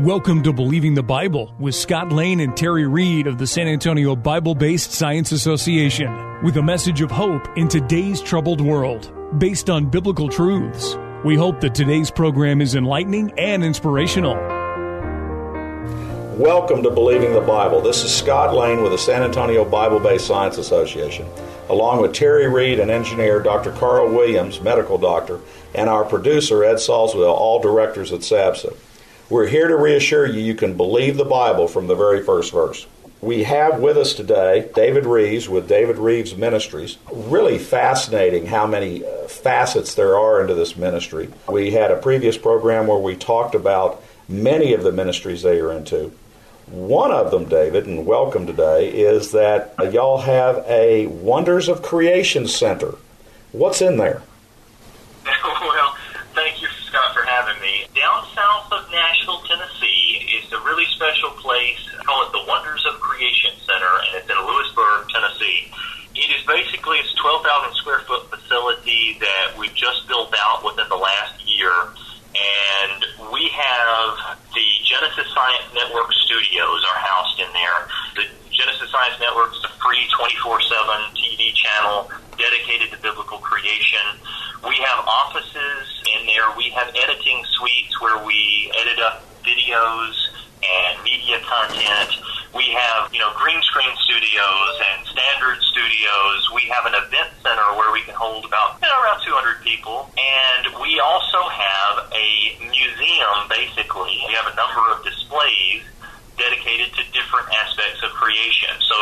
Welcome to Believing the Bible with Scott Lane and Terry Reed of the San Antonio Bible Based Science Association with a message of hope in today's troubled world based on biblical truths. We hope that today's program is enlightening and inspirational. Welcome to Believing the Bible. This is Scott Lane with the San Antonio Bible Based Science Association, along with Terry Reed and engineer Dr. Carl Williams, medical doctor, and our producer Ed Salzwell, all directors at SABSA. We're here to reassure you you can believe the Bible from the very first verse. We have with us today David Reeves with David Reeves Ministries. Really fascinating how many uh, facets there are into this ministry. We had a previous program where we talked about many of the ministries they are into. One of them, David, and welcome today, is that y'all have a Wonders of Creation Center. What's in there? well, thank you, Scott, for having me. Down south of Nashville, Tennessee, is a really special place. I call it the Wonders of Creation Center, and it's in Lewisburg, Tennessee. It is basically it's a 12,000 square foot facility that we've just built out within the last year, and we have the Genesis Science Network studios are housed in there. The Genesis Science Network is a free 24/7 TV channel dedicated to biblical creation. We have offices in there. We have editing suites where we edit up videos media content. We have, you know, green screen studios and standard studios. We have an event center where we can hold about you know, around 200 people. And we also have a museum, basically. We have a number of displays dedicated to different aspects of creation. So,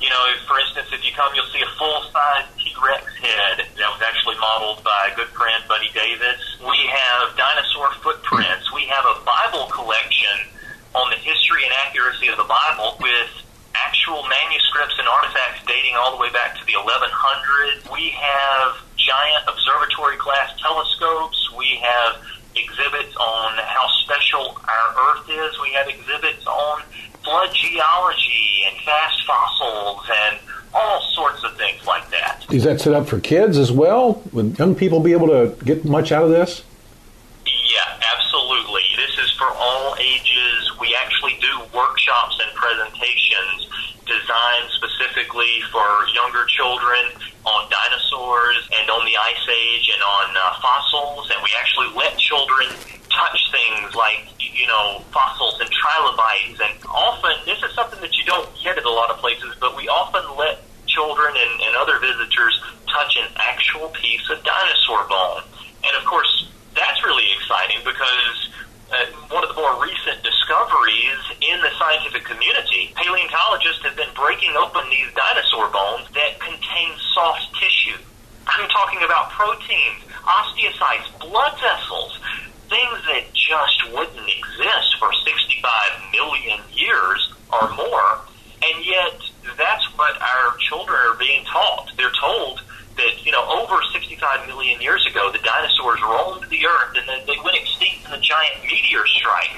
you know, if, for instance, if you come, you'll see a full-size T-Rex head that was actually modeled by a good friend, Buddy Davis. We have dinosaur footprints. We have a Bible collection on the history and accuracy of the Bible with actual manuscripts and artifacts dating all the way back to the 1100s. We have giant observatory class telescopes. We have exhibits on how special our Earth is. We have exhibits on flood geology and fast fossils and all sorts of things like that. Is that set up for kids as well? Would young people be able to get much out of this? Yeah, absolutely. This is for all ages. We actually do workshops and presentations designed specifically for younger children on dinosaurs and on the Ice Age and on uh, fossils. And we actually let children touch things like, you know, fossils and trilobites. And often, this is something that you don't get at a lot of places, but we often let children and, and other visitors touch an actual piece of dinosaur bone. And of course, that's really exciting because uh, one of the more recent discoveries in the scientific community, paleontologists have been breaking open these dinosaur bones that contain soft tissue. I'm talking about proteins, osteocytes, blood vessels, things that just wouldn't exist for 65 million years or more. And yet, that's what our children are being taught. They're told that, you know, over 65 million years ago, the dinosaurs roamed the earth and then they went extinct in a giant meteor strike.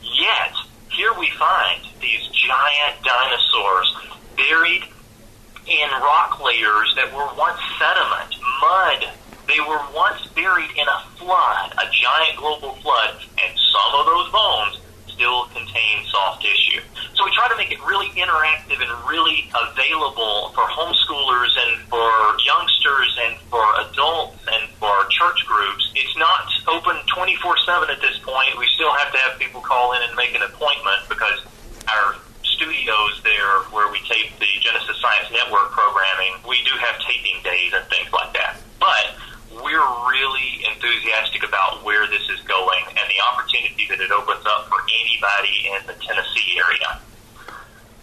Yet, here we find these giant dinosaurs buried in rock layers that were once sediment, mud. They were once buried in a flood, a giant global flood, and some of those bones still contain soft tissue. So we try to make it really interactive and really available for homeschoolers and for youngsters and for adults and for church groups. It's not open 24-7 at this point. We still have to have people call in and make an appointment because our studios there where we tape the Genesis Science Network programming, we do have taping days and things like that. But we're really enthusiastic about where this is going and the opportunity that it opens up for anybody in the Tennessee area.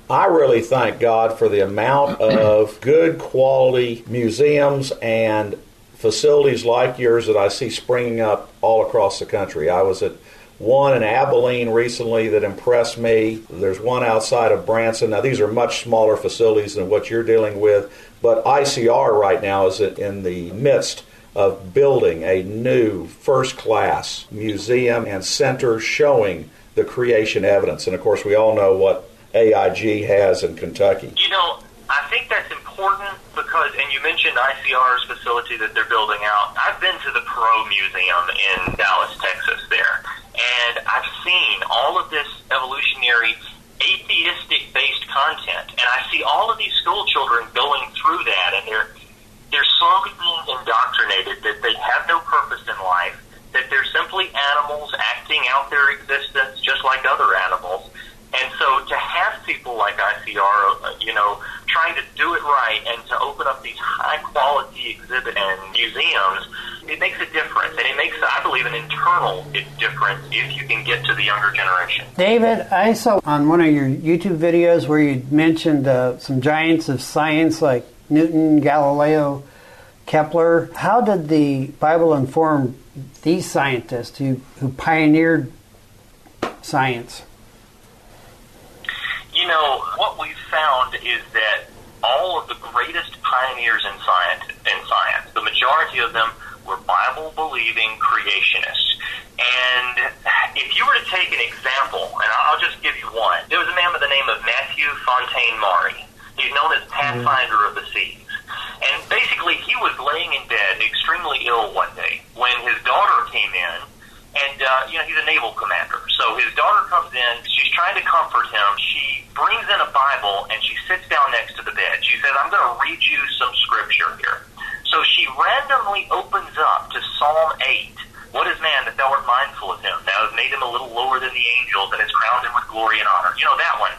I really thank God for the amount of good quality museums and facilities like yours that I see springing up all across the country. I was at one in Abilene recently that impressed me. There's one outside of Branson. Now, these are much smaller facilities than what you're dealing with, but ICR right now is in the midst of building a new first class museum and center showing the creation evidence. And of course, we all know what AIG has in Kentucky. You know, I think that's important because, and you mentioned ICR's facility that they're building out. I've been to the Perot Museum in Dallas, Texas, there. and I've seen all of this evolutionary atheistic based content, and I see all of these school children going through that, and they're they're slowly being indoctrinated that they have no purpose in life, that they're simply animals acting out their existence just like other animals. And so to have people like ICR, uh, you know, trying to do it right and to open up these high quality exhibit and museums, it makes a difference. And it makes, I believe, an internal difference if you can get to the younger generation. David, I saw on one of your YouTube videos where you mentioned uh, some giants of science like Newton, Galileo, Kepler. How did the Bible inform these scientists who, who pioneered science? You know, what we've found is that all of the greatest pioneers in science, in science, the majority of them were Bible believing creationists. And if you were to take an example, and I'll just give you one, there was a man by the name of Matthew Fontaine Maury. He's known as Pathfinder of the Seas. And basically, he was laying in bed, extremely ill one day, when his daughter came in. And, uh, you know, he's a naval commander. So his daughter comes in. She's trying to comfort him. She brings in a Bible and she sits down next to the bed. She says, I'm going to read you some scripture here. So she randomly opens up to Psalm 8. What is man that thou art mindful of him? Thou hast made him a little lower than the angels and has crowned him with glory and honor. You know that one.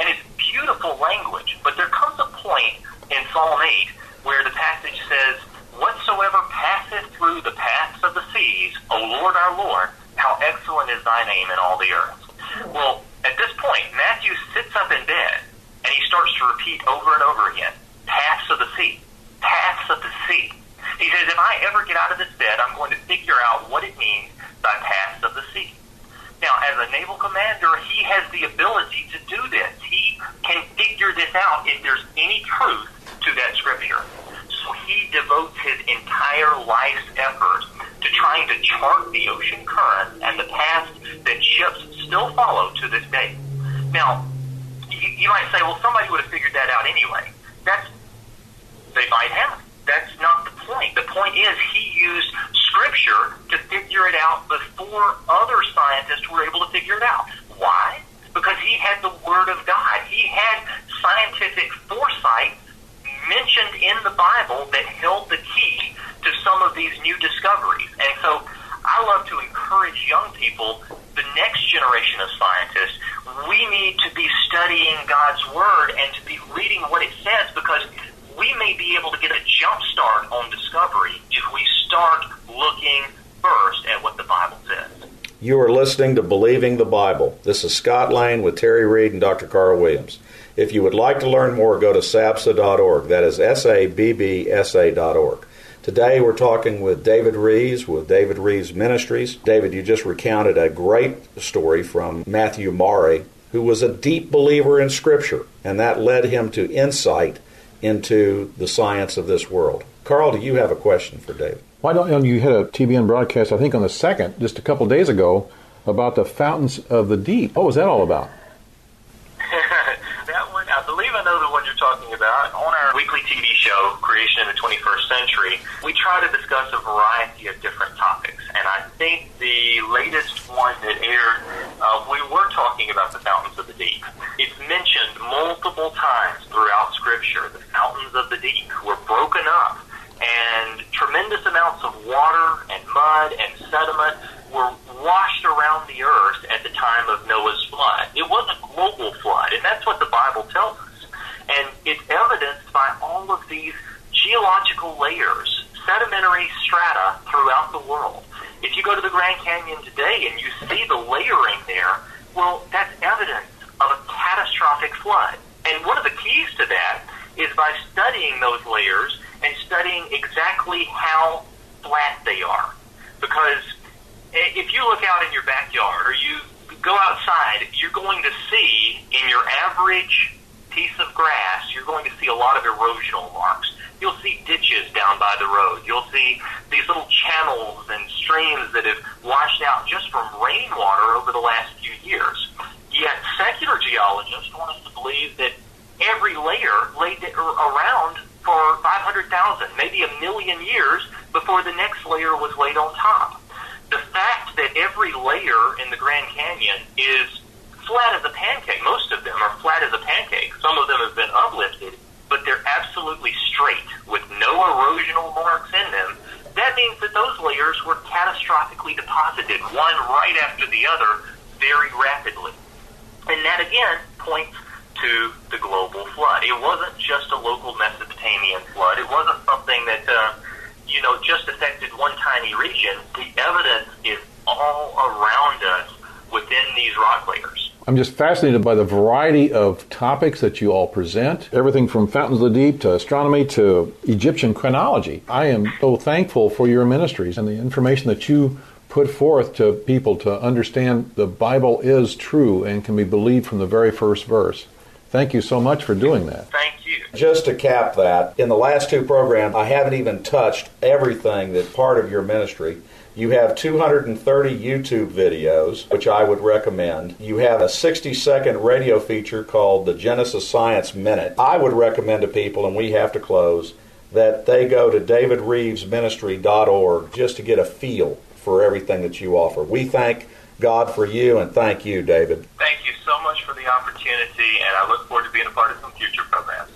And it's beautiful language. But there comes a point in Psalm 8 where the passage says, Whatsoever passeth through the paths of the seas, O Lord our Lord, how excellent is thy name in all the earth. Well, at this point, Matthew sits up in bed and he starts to repeat over and over again, paths of the sea, paths of the sea. He says, if I ever get out of this bed, I'm going to figure out what it means by paths of the sea. Now, as a naval commander, he has the ability to do this. He can figure this out if there's any truth to that scripture. So he devotes his entire life's effort to trying to chart the ocean current and the paths that ships still follow to this day. Now, you, you might say, well, somebody would have figured that out anyway. That's they might have. That's not point. The point is he used scripture to figure it out before other scientists were able to figure it out. Why? Because he had the Word of God. He had scientific foresight mentioned in the Bible that held the key to some of these new discoveries. And so I love to encourage young people, the next generation of scientists, we need to be studying God's Word and to be reading what it says because we may be able to get a jump start on discovery if we start looking first at what the Bible says. You are listening to Believing the Bible. This is Scott Lane with Terry Reed and Dr. Carl Williams. If you would like to learn more, go to sabsa.org. That is S A B B S A.org. Today we're talking with David Reeves with David Reeves Ministries. David, you just recounted a great story from Matthew Maury, who was a deep believer in Scripture, and that led him to insight into the science of this world. Carl, do you have a question for David? Why don't you, you had a TBN broadcast, I think on the second, just a couple days ago, about the fountains of the deep. What was that all about? that one, I believe I know the one you're talking about. On our weekly TV show, Creation in the 21st Century, we try to discuss a variety of different topics. And I think the latest one that aired, uh, we were talking about the fountains of the deep. It's mentioned multiple times throughout Scripture. The fountains of the deep were broken up, and tremendous amounts of water and mud and sediment were washed around the earth at the time of Noah's flood. It was a global flood, and that's what the Bible tells us. And it's evidenced by all of these geological layers, sedimentary strata throughout the world. If you go to the Grand Canyon today and you see the layering there, well, that's evidence of a catastrophic flood. And one of the keys to that is by studying those layers and studying exactly how flat they are. Because if you look out in your backyard or you go outside, you're going to see in your average piece of grass, you're going to see a lot of erosional marks. You'll see ditches down by the road. You'll see these little channels and streams that have washed out just from rainwater over the last few years. Yet secular geologists want us to believe that every layer laid around for 500,000, maybe a million years before the next layer was laid on top. The fact that every layer in the Grand Canyon is flat as a pancake. Most of them are flat as a pancake. Some of them have been uplifted, but they're absolutely straight with no erosional marks in them. That means that those layers were catastrophically deposited, one right after the other, very rapidly. And that again points to the global flood. It wasn't just a local Mesopotamian flood. It wasn't something that, uh, you know, just affected one tiny region. The evidence is all around us within these rock layers. I'm just fascinated by the variety of topics that you all present. Everything from fountains of the deep to astronomy to Egyptian chronology. I am so thankful for your ministries and the information that you put forth to people to understand the Bible is true and can be believed from the very first verse. Thank you so much for doing that. Thank you. Just to cap that, in the last two programs, I haven't even touched everything that part of your ministry. You have 230 YouTube videos, which I would recommend. You have a 60 second radio feature called the Genesis Science Minute. I would recommend to people, and we have to close, that they go to davidreevesministry.org just to get a feel for everything that you offer. We thank God for you and thank you, David. Thank you so much for the opportunity, and I look forward to being a part of some future programs.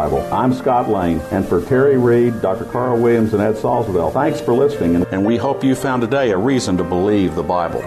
Bible. I'm Scott Lane, and for Terry Reed, Dr. Carl Williams, and Ed Salzwell, thanks for listening, and we hope you found today a reason to believe the Bible.